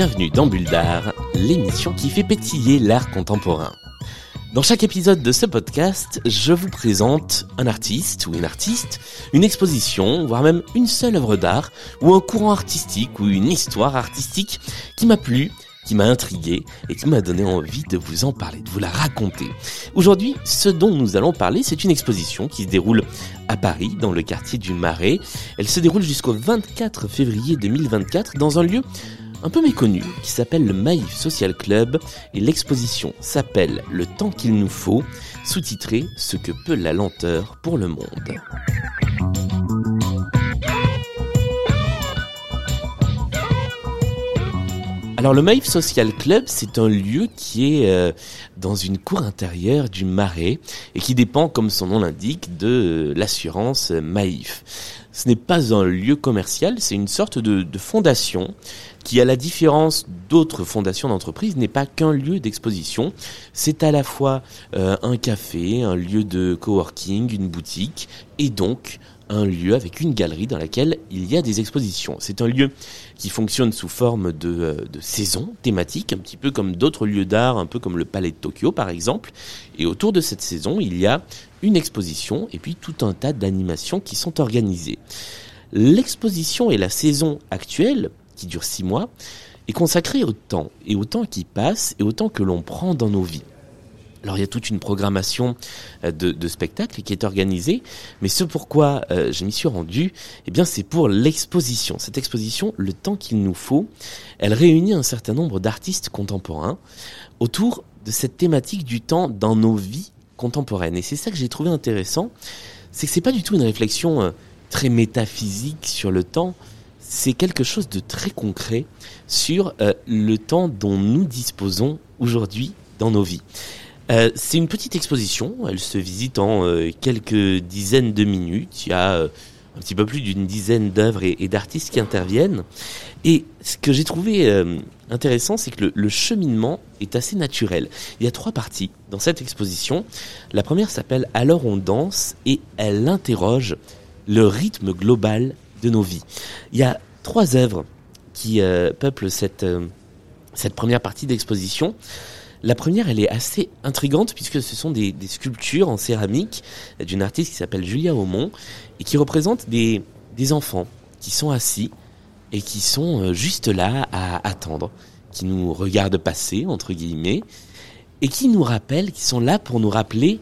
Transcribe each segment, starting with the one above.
Bienvenue dans Bulle d'Art, l'émission qui fait pétiller l'art contemporain. Dans chaque épisode de ce podcast, je vous présente un artiste ou une artiste, une exposition, voire même une seule œuvre d'art, ou un courant artistique ou une histoire artistique qui m'a plu, qui m'a intrigué et qui m'a donné envie de vous en parler, de vous la raconter. Aujourd'hui, ce dont nous allons parler, c'est une exposition qui se déroule à Paris, dans le quartier du Marais. Elle se déroule jusqu'au 24 février 2024 dans un lieu un peu méconnu qui s'appelle le Maïf Social Club et l'exposition s'appelle Le temps qu'il nous faut, sous-titré Ce que peut la lenteur pour le monde. Alors le Maïf Social Club, c'est un lieu qui est euh, dans une cour intérieure du Marais et qui dépend, comme son nom l'indique, de euh, l'assurance Maïf. Ce n'est pas un lieu commercial, c'est une sorte de, fondation qui, à la différence d'autres fondations d'entreprise, n'est pas qu'un lieu d'exposition. C'est à la fois euh, un café, un lieu de coworking, une boutique, et donc un lieu avec une galerie dans laquelle il y a des expositions. C'est un lieu qui fonctionne sous forme de, euh, de saison thématique, un petit peu comme d'autres lieux d'art, un peu comme le Palais de Tokyo par exemple. Et autour de cette saison, il y a une exposition et puis tout un tas d'animations qui sont organisées. L'exposition et la saison actuelle, qui dure six mois, est consacrée au temps, et au temps qui passe, et au temps que l'on prend dans nos vies. Alors il y a toute une programmation euh, de, de spectacles qui est organisée, mais ce pourquoi euh, je m'y suis rendu, eh bien c'est pour l'exposition. Cette exposition, le temps qu'il nous faut, elle réunit un certain nombre d'artistes contemporains autour de cette thématique du temps dans nos vies contemporaines. Et c'est ça que j'ai trouvé intéressant, c'est que c'est pas du tout une réflexion euh, très métaphysique sur le temps, c'est quelque chose de très concret sur euh, le temps dont nous disposons aujourd'hui dans nos vies. Euh, c'est une petite exposition, elle se visite en euh, quelques dizaines de minutes. Il y a euh, un petit peu plus d'une dizaine d'œuvres et, d'artistes qui interviennent. Et ce que j'ai trouvé intéressant, c'est que le, cheminement est assez naturel. Il y a trois parties dans cette exposition. La première s'appelle Alors on danse et elle interroge le rythme global de nos vies. Il y a trois œuvres qui peuplent cette première partie d'exposition. La première, elle est assez intrigante puisque ce sont des, sculptures en céramique d'une artiste qui s'appelle Julia Aumont et qui représente des, des enfants qui sont assis et qui sont euh, juste là à attendre, qui nous regardent passer, entre guillemets, et qui nous rappellent, qui sont là pour nous rappeler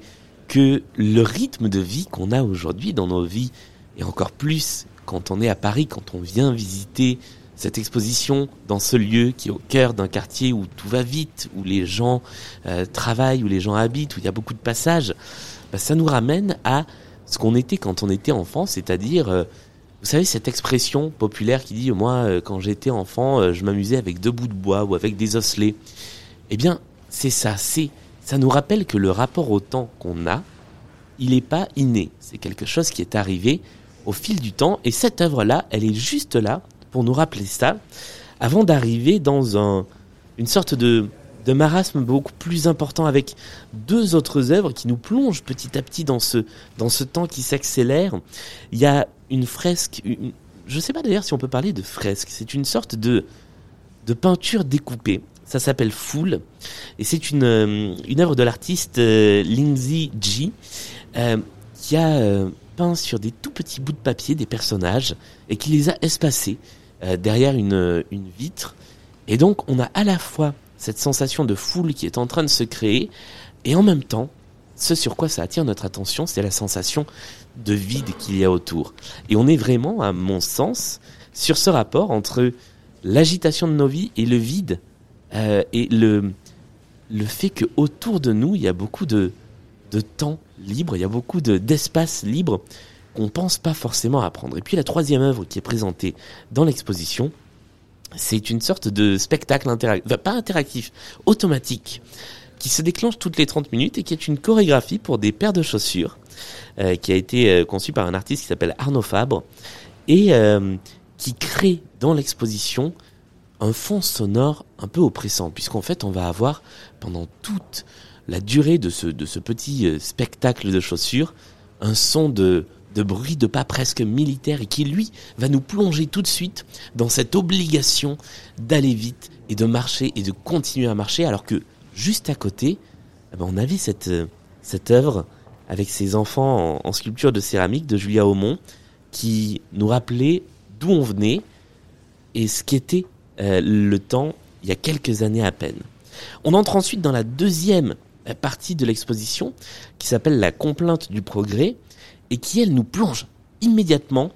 que le rythme de vie qu'on a aujourd'hui dans nos vies, et encore plus quand on est à Paris, quand on vient visiter cette exposition dans ce lieu qui est au cœur d'un quartier où tout va vite, où les gens euh, travaillent, où les gens habitent, où il y a beaucoup de passages, bah, ça nous ramène à ce qu'on était quand on était enfant, c'est-à-dire, euh, vous savez, cette expression populaire qui dit, moi, euh, quand j'étais enfant, je m'amusais avec deux bouts de bois ou avec des osselets. Eh bien, c'est ça, c'est, ça nous rappelle que le rapport au temps qu'on a, il n'est pas inné, c'est quelque chose qui est arrivé au fil du temps, et cette œuvre-là, elle est juste là pour nous rappeler ça, avant d'arriver dans un, une sorte de, de marasme beaucoup plus important avec deux autres œuvres qui nous plongent petit à petit dans ce, dans ce temps qui s'accélère. Il y a une fresque, je ne sais pas d'ailleurs si on peut parler de fresque, c'est une sorte de, de peinture découpée. Ça s'appelle Fool et c'est une, euh, une œuvre de l'artiste euh, Lindsay G euh, qui a euh, sur des tout petits bouts de papier des personnages et qui les a espacés euh, derrière une, euh, une vitre. Et donc on a à la fois cette sensation de foule qui est en train de se créer et en même temps ce sur quoi ça attire notre attention, c'est la sensation de vide qu'il y a autour. Et on est vraiment, à mon sens, sur ce rapport entre l'agitation de nos vies et le vide, euh, et le, le fait que autour de nous, il y a beaucoup de, de temps libre, il y a beaucoup de- d'espace libre qu'on pense pas forcément à prendre. Et puis la troisième œuvre qui est présentée dans l'exposition, c'est une sorte de spectacle interactif, pas interactif, automatique, qui se déclenche toutes les 30 minutes et qui est une chorégraphie pour des paires de chaussures, euh, qui a été euh, conçue par un artiste qui s'appelle Arnaud Fabre, et euh, qui crée dans l'exposition un fond sonore un peu oppressant, puisqu'en fait on va avoir pendant toute la durée de ce, de ce petit spectacle de chaussures un son de, de bruit de pas presque militaire et qui lui va nous plonger tout de suite dans cette obligation d'aller vite et de marcher et de continuer à marcher alors que juste à côté, eh ben, on avait cette, euh, cette œuvre avec ses enfants en, sculpture de céramique de Julia Aumont qui nous rappelait d'où on venait et ce qu'était euh, le temps il y a quelques années à peine. On entre ensuite dans la deuxième euh, partie de l'exposition qui s'appelle la complainte du progrès et qui elle nous plonge immédiatement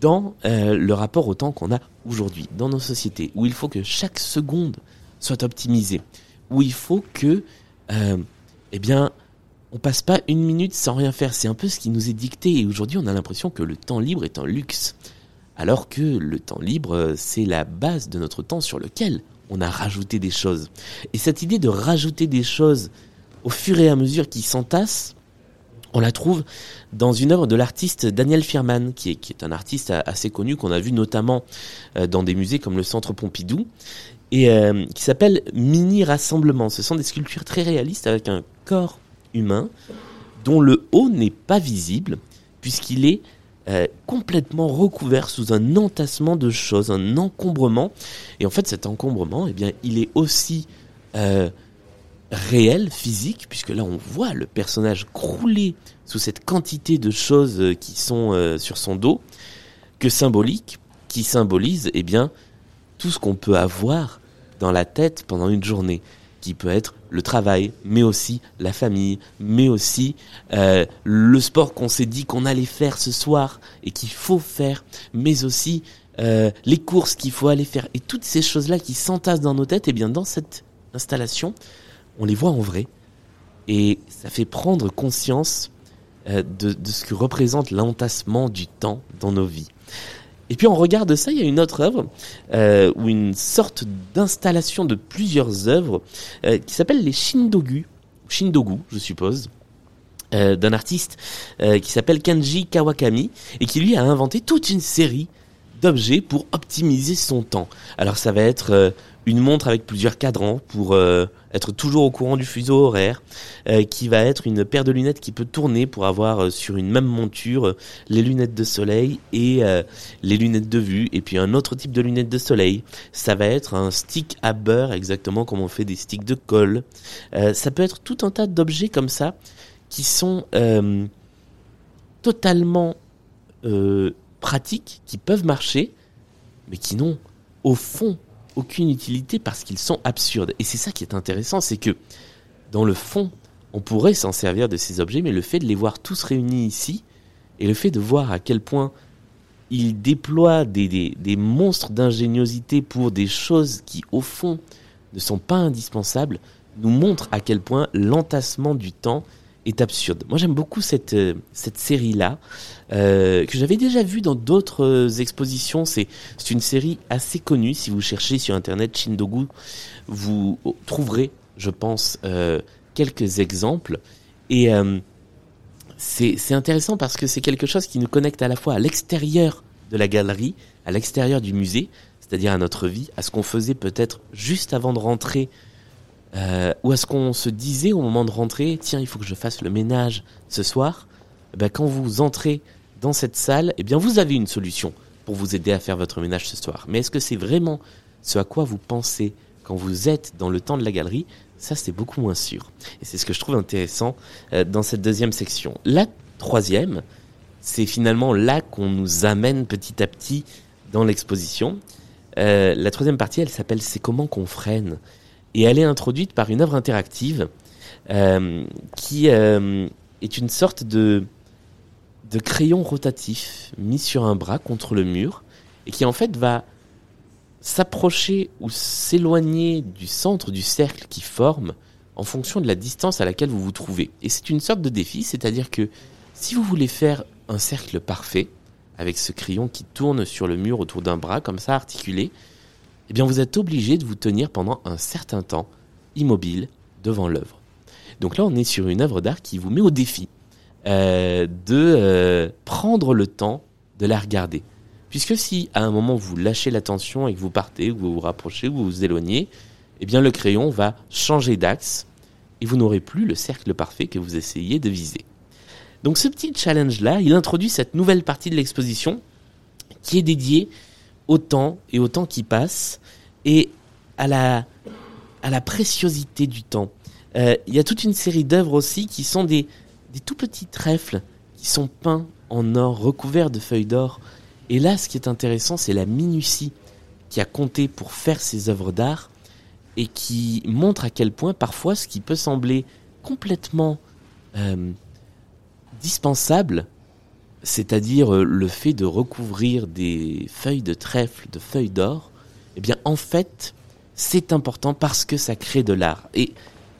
dans le rapport au temps qu'on a aujourd'hui dans nos sociétés où il faut que chaque seconde soit optimisée où il faut que, euh, eh bien, on passe pas une minute sans rien faire. C'est un peu ce qui nous est dicté. Et aujourd'hui, on a l'impression que le temps libre est un luxe. Alors que le temps libre, c'est la base de notre temps sur lequel on a rajouté des choses. Et cette idée de rajouter des choses au fur et à mesure qui s'entassent, on la trouve dans une œuvre de l'artiste Daniel Firman, qui est, un artiste assez connu qu'on a vu notamment euh, dans des musées comme le Centre Pompidou, et euh, qui s'appelle Mini Rassemblement. Ce sont des sculptures très réalistes avec un corps humain dont le haut n'est pas visible puisqu'il est euh, complètement recouvert sous un entassement de choses, un encombrement. Et en fait, cet encombrement, eh bien, il est aussi réel, physique, puisque là, on voit le personnage crouler sous cette quantité de choses qui sont sur son dos, que symbolique, qui symbolise, eh bien, tout ce qu'on peut avoir dans la tête pendant une journée, qui peut être le travail, mais aussi la famille, mais aussi euh, le sport qu'on s'est dit qu'on allait faire ce soir et qu'il faut faire, mais aussi euh, les courses qu'il faut aller faire. Et toutes ces choses-là qui s'entassent dans nos têtes, et eh bien dans cette installation, on les voit en vrai. Et ça fait prendre conscience euh, de, ce que représente l'entassement du temps dans nos vies. Et puis on regarde ça, il y a une autre œuvre, euh, ou une sorte d'installation de plusieurs œuvres, euh, qui s'appelle les Shindogu, Shindogu, je suppose, d'un artiste qui s'appelle Kanji Kawakami, et qui lui a inventé toute une série d'objets pour optimiser son temps. Alors ça va être une montre avec plusieurs cadrans pour euh, être toujours au courant du fuseau horaire, euh, qui va être une paire de lunettes qui peut tourner pour avoir sur une même monture les lunettes de soleil et les lunettes de vue, et puis un autre type de lunettes de soleil. Ça va être un stick à beurre, exactement comme on fait des sticks de colle. ça peut être tout un tas d'objets comme ça qui sont totalement pratiques qui peuvent marcher, mais qui n'ont au fond aucune utilité parce qu'ils sont absurdes. Et c'est ça qui est intéressant, c'est que dans le fond, on pourrait s'en servir de ces objets, mais le fait de les voir tous réunis ici, et le fait de voir à quel point ils déploient des, monstres d'ingéniosité pour des choses qui, au fond, ne sont pas indispensables, nous montre à quel point l'entassement du temps est absurde. Moi j'aime beaucoup cette, euh, cette série-là, euh, que j'avais déjà vue dans d'autres euh, expositions. C'est une série assez connue. Si vous cherchez sur Internet Shindogu, vous trouverez, je pense, quelques exemples. Et c'est intéressant parce que c'est quelque chose qui nous connecte à la fois à l'extérieur de la galerie, à l'extérieur du musée, c'est-à-dire à notre vie, à ce qu'on faisait peut-être juste avant de rentrer euh, ou est-ce qu'on se disait au moment de rentrer, tiens, il faut que je fasse le ménage ce soir eh ben, Quand vous entrez dans cette salle, eh bien, vous avez une solution pour vous aider à faire votre ménage ce soir. Mais est-ce que c'est vraiment ce à quoi vous pensez quand vous êtes dans le temps de la galerie? Ça, c'est beaucoup moins sûr. Et c'est ce que je trouve intéressant euh, dans cette deuxième section. La troisième, c'est finalement là qu'on nous amène petit à petit dans l'exposition. Euh, la troisième partie, elle s'appelle C'est comment qu'on freine et elle est introduite par une œuvre interactive euh, qui euh, est une sorte de, de crayon rotatif mis sur un bras contre le mur et qui en fait va s'approcher ou s'éloigner du centre du cercle qui forme en fonction de la distance à laquelle vous vous trouvez. Et c'est une sorte de défi, c'est-à-dire que si vous voulez faire un cercle parfait, avec ce crayon qui tourne sur le mur autour d'un bras, comme ça, articulé, eh bien vous êtes obligé de vous tenir pendant un certain temps immobile devant l'œuvre. Donc là, on est sur une œuvre d'art qui vous met au défi euh, de euh, prendre le temps de la regarder. Puisque si à un moment vous lâchez l'attention et que vous partez, ou vous vous rapprochez, ou vous vous éloignez, eh bien le crayon va changer d'axe et vous n'aurez plus le cercle parfait que vous essayez de viser. Donc ce petit challenge-là, il introduit cette nouvelle partie de l'exposition qui est dédiée au temps et au temps qui passe et à la, à la préciosité du temps. Euh, il y a toute une série d'œuvres aussi qui sont des, des tout petits trèfles qui sont peints en or, recouverts de feuilles d'or. Et là, ce qui est intéressant, c'est la minutie qui a compté pour faire ces œuvres d'art et qui montre à quel point parfois ce qui peut sembler complètement euh, dispensable, c'est-à-dire euh, le fait de recouvrir des feuilles de trèfle, de feuilles d'or, eh bien en fait, c'est important parce que ça crée de l'art. Et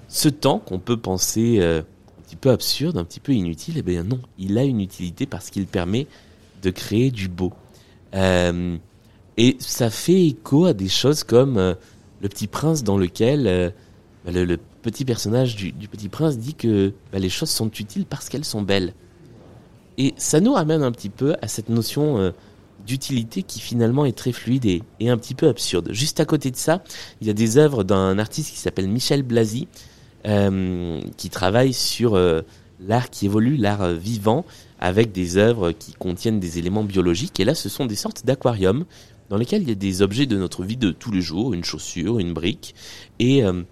ce temps qu'on peut penser euh, un petit peu absurde, un petit peu inutile, eh bien non, il a une utilité parce qu'il permet de créer du beau. Euh, et ça fait écho à des choses comme le Petit Prince dans lequel bah, le, petit personnage du, Petit Prince dit que bah, les choses sont utiles parce qu'elles sont belles. Et ça nous ramène un petit peu à cette notion d'utilité qui finalement est très fluide et, un petit peu absurde. Juste à côté de ça, il y a des œuvres d'un artiste qui s'appelle Michel Blasi, qui travaille sur l'art qui évolue, l'art vivant, avec des œuvres qui contiennent des éléments biologiques. Et là, ce sont des sortes d'aquariums dans lesquels il y a des objets de notre vie de tous les jours, une chaussure, une brique, et euh,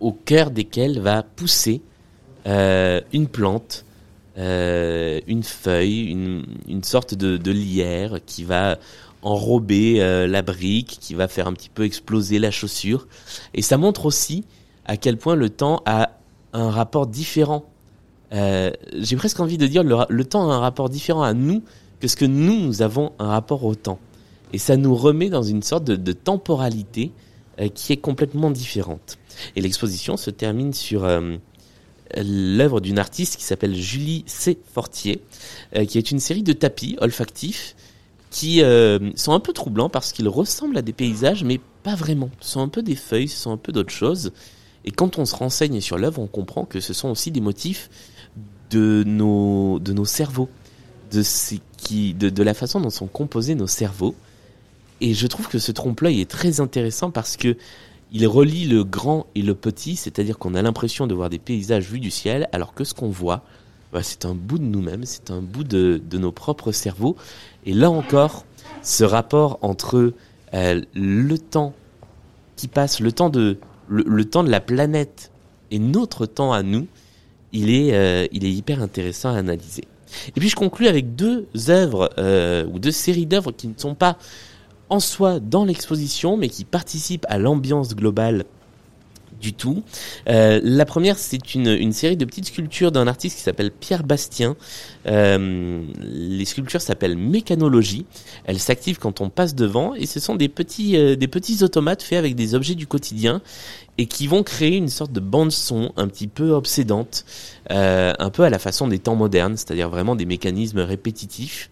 au cœur desquels va pousser euh, une plante, euh, une feuille, une, une sorte de, de, lierre qui va enrober la brique, qui va faire un petit peu exploser la chaussure. Et ça montre aussi à quel point le temps a un rapport différent euh, j'ai presque envie de dire le, le, temps a un rapport différent à nous que ce que nous, avons un rapport au temps. Et ça nous remet dans une sorte de, de temporalité euh, qui est complètement différente. Et l'exposition se termine sur euh, l'œuvre d'une artiste qui s'appelle Julie C. Fortier, euh, qui est une série de tapis olfactifs qui sont un peu troublants parce qu'ils ressemblent à des paysages, mais pas vraiment. Ce sont un peu des feuilles, ce sont un peu d'autres choses. Et quand on se renseigne sur l'œuvre, on comprend que ce sont aussi des motifs de nos, de nos cerveaux, de, ce qui, de, de la façon dont sont composés nos cerveaux. Et je trouve que ce trompe-l'œil est très intéressant parce que il relie le grand et le petit, c'est-à-dire qu'on a l'impression de voir des paysages vus du ciel, alors que ce qu'on voit, bah, c'est un bout de nous-mêmes, c'est un bout de, nos propres cerveaux. Et là encore, ce rapport entre euh, le temps qui passe, le temps de la planète et notre temps à nous, il est, euh, hyper intéressant à analyser. Et puis je conclus avec deux œuvres euh, ou deux séries d'œuvres qui ne sont pas en soi dans l'exposition, mais qui participent à l'ambiance globale du tout. Euh, la première, c'est une, série de petites sculptures d'un artiste qui s'appelle Pierre Bastien. Euh, les sculptures s'appellent Mécanologie. Elles s'activent quand on passe devant et ce sont des petits, euh, des petits automates faits avec des objets du quotidien et qui vont créer une sorte de bande son un petit peu obsédante, un peu à la façon des temps modernes, c'est-à-dire vraiment des mécanismes répétitifs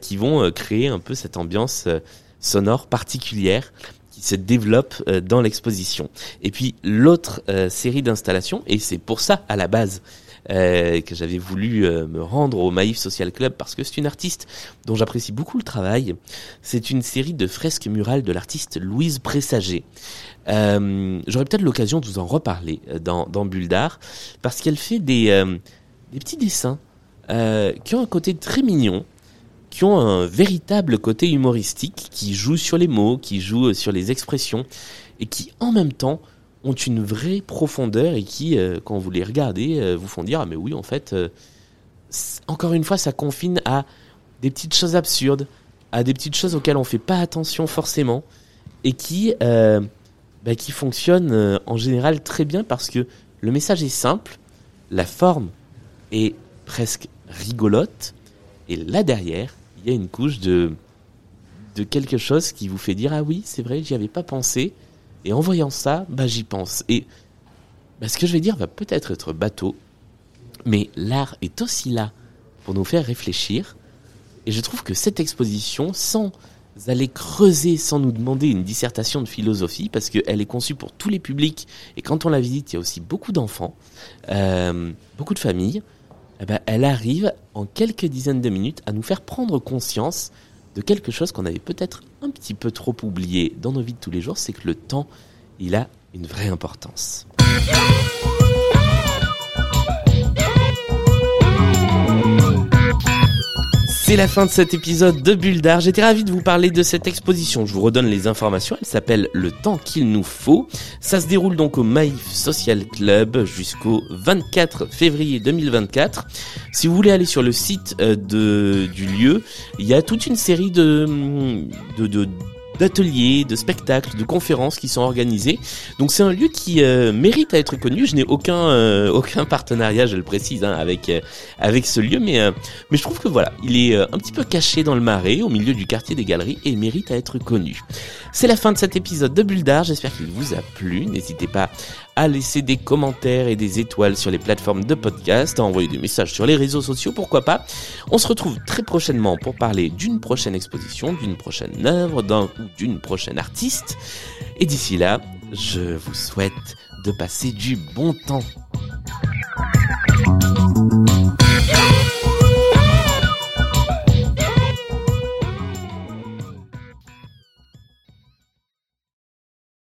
qui vont créer un peu cette ambiance sonore particulière se développe euh, dans l'exposition. Et puis l'autre euh, série d'installations, et c'est pour ça à la base euh, que j'avais voulu me rendre au Maïf Social Club parce que c'est une artiste dont j'apprécie beaucoup le travail. C'est une série de fresques murales de l'artiste Louise Pressager. J'aurais peut-être l'occasion de vous en reparler dans, dans Bulle d'Art parce qu'elle fait des, des petits dessins qui ont un côté très mignon qui ont un véritable côté humoristique, qui jouent sur les mots, qui jouent sur les expressions, et qui en même temps ont une vraie profondeur et qui, euh, quand vous les regardez, euh, vous font dire ah mais oui en fait, euh, encore une fois ça confine à des petites choses absurdes, à des petites choses auxquelles on fait pas attention forcément, et qui bah, qui fonctionnent en général très bien parce que le message est simple, la forme est presque rigolote, et là derrière, il y a une couche de, de quelque chose qui vous fait dire ah oui c'est vrai j'y avais pas pensé et en voyant ça bah j'y pense et bah, ce que je vais dire va peut-être être bateau mais l'art est aussi là pour nous faire réfléchir et je trouve que cette exposition sans allez creuser sans nous demander une dissertation de philosophie parce qu'elle est conçue pour tous les publics et quand on la visite, il y a aussi beaucoup d'enfants, euh, beaucoup de familles. Eh ben, elle arrive en quelques dizaines de minutes à nous faire prendre conscience de quelque chose qu'on avait peut-être un petit peu trop oublié dans nos vies de tous les jours, c'est que le temps, il a une vraie importance. C'est la fin de cet épisode de Bulle. J'étais ravi de vous parler de cette exposition. Je vous redonne les informations. Elle s'appelle Le temps qu'il nous faut. Ça se déroule donc au Maïf Social Club jusqu'au 24 février 2024. Si vous voulez aller sur le site euh, de, du lieu, il y a toute une série de, de, de d'ateliers, de spectacles, de conférences qui sont organisés. Donc c'est un lieu qui euh, mérite à être connu. Je n'ai aucun euh, aucun partenariat, je le précise, hein, avec euh, avec ce lieu, mais mais je trouve que voilà, il est un petit peu caché dans le marais, au milieu du quartier des Galeries, et mérite à être connu. C'est la fin de cet épisode de Bulle. J'espère qu'il vous a plu. N'hésitez pas à laisser des commentaires et des étoiles sur les plateformes de podcast, à envoyer des messages sur les réseaux sociaux, pourquoi pas. On se retrouve très prochainement pour parler d'une prochaine exposition, d'une prochaine œuvre, d'un ou d'une prochaine artiste. Et d'ici là, je vous souhaite de passer du bon temps.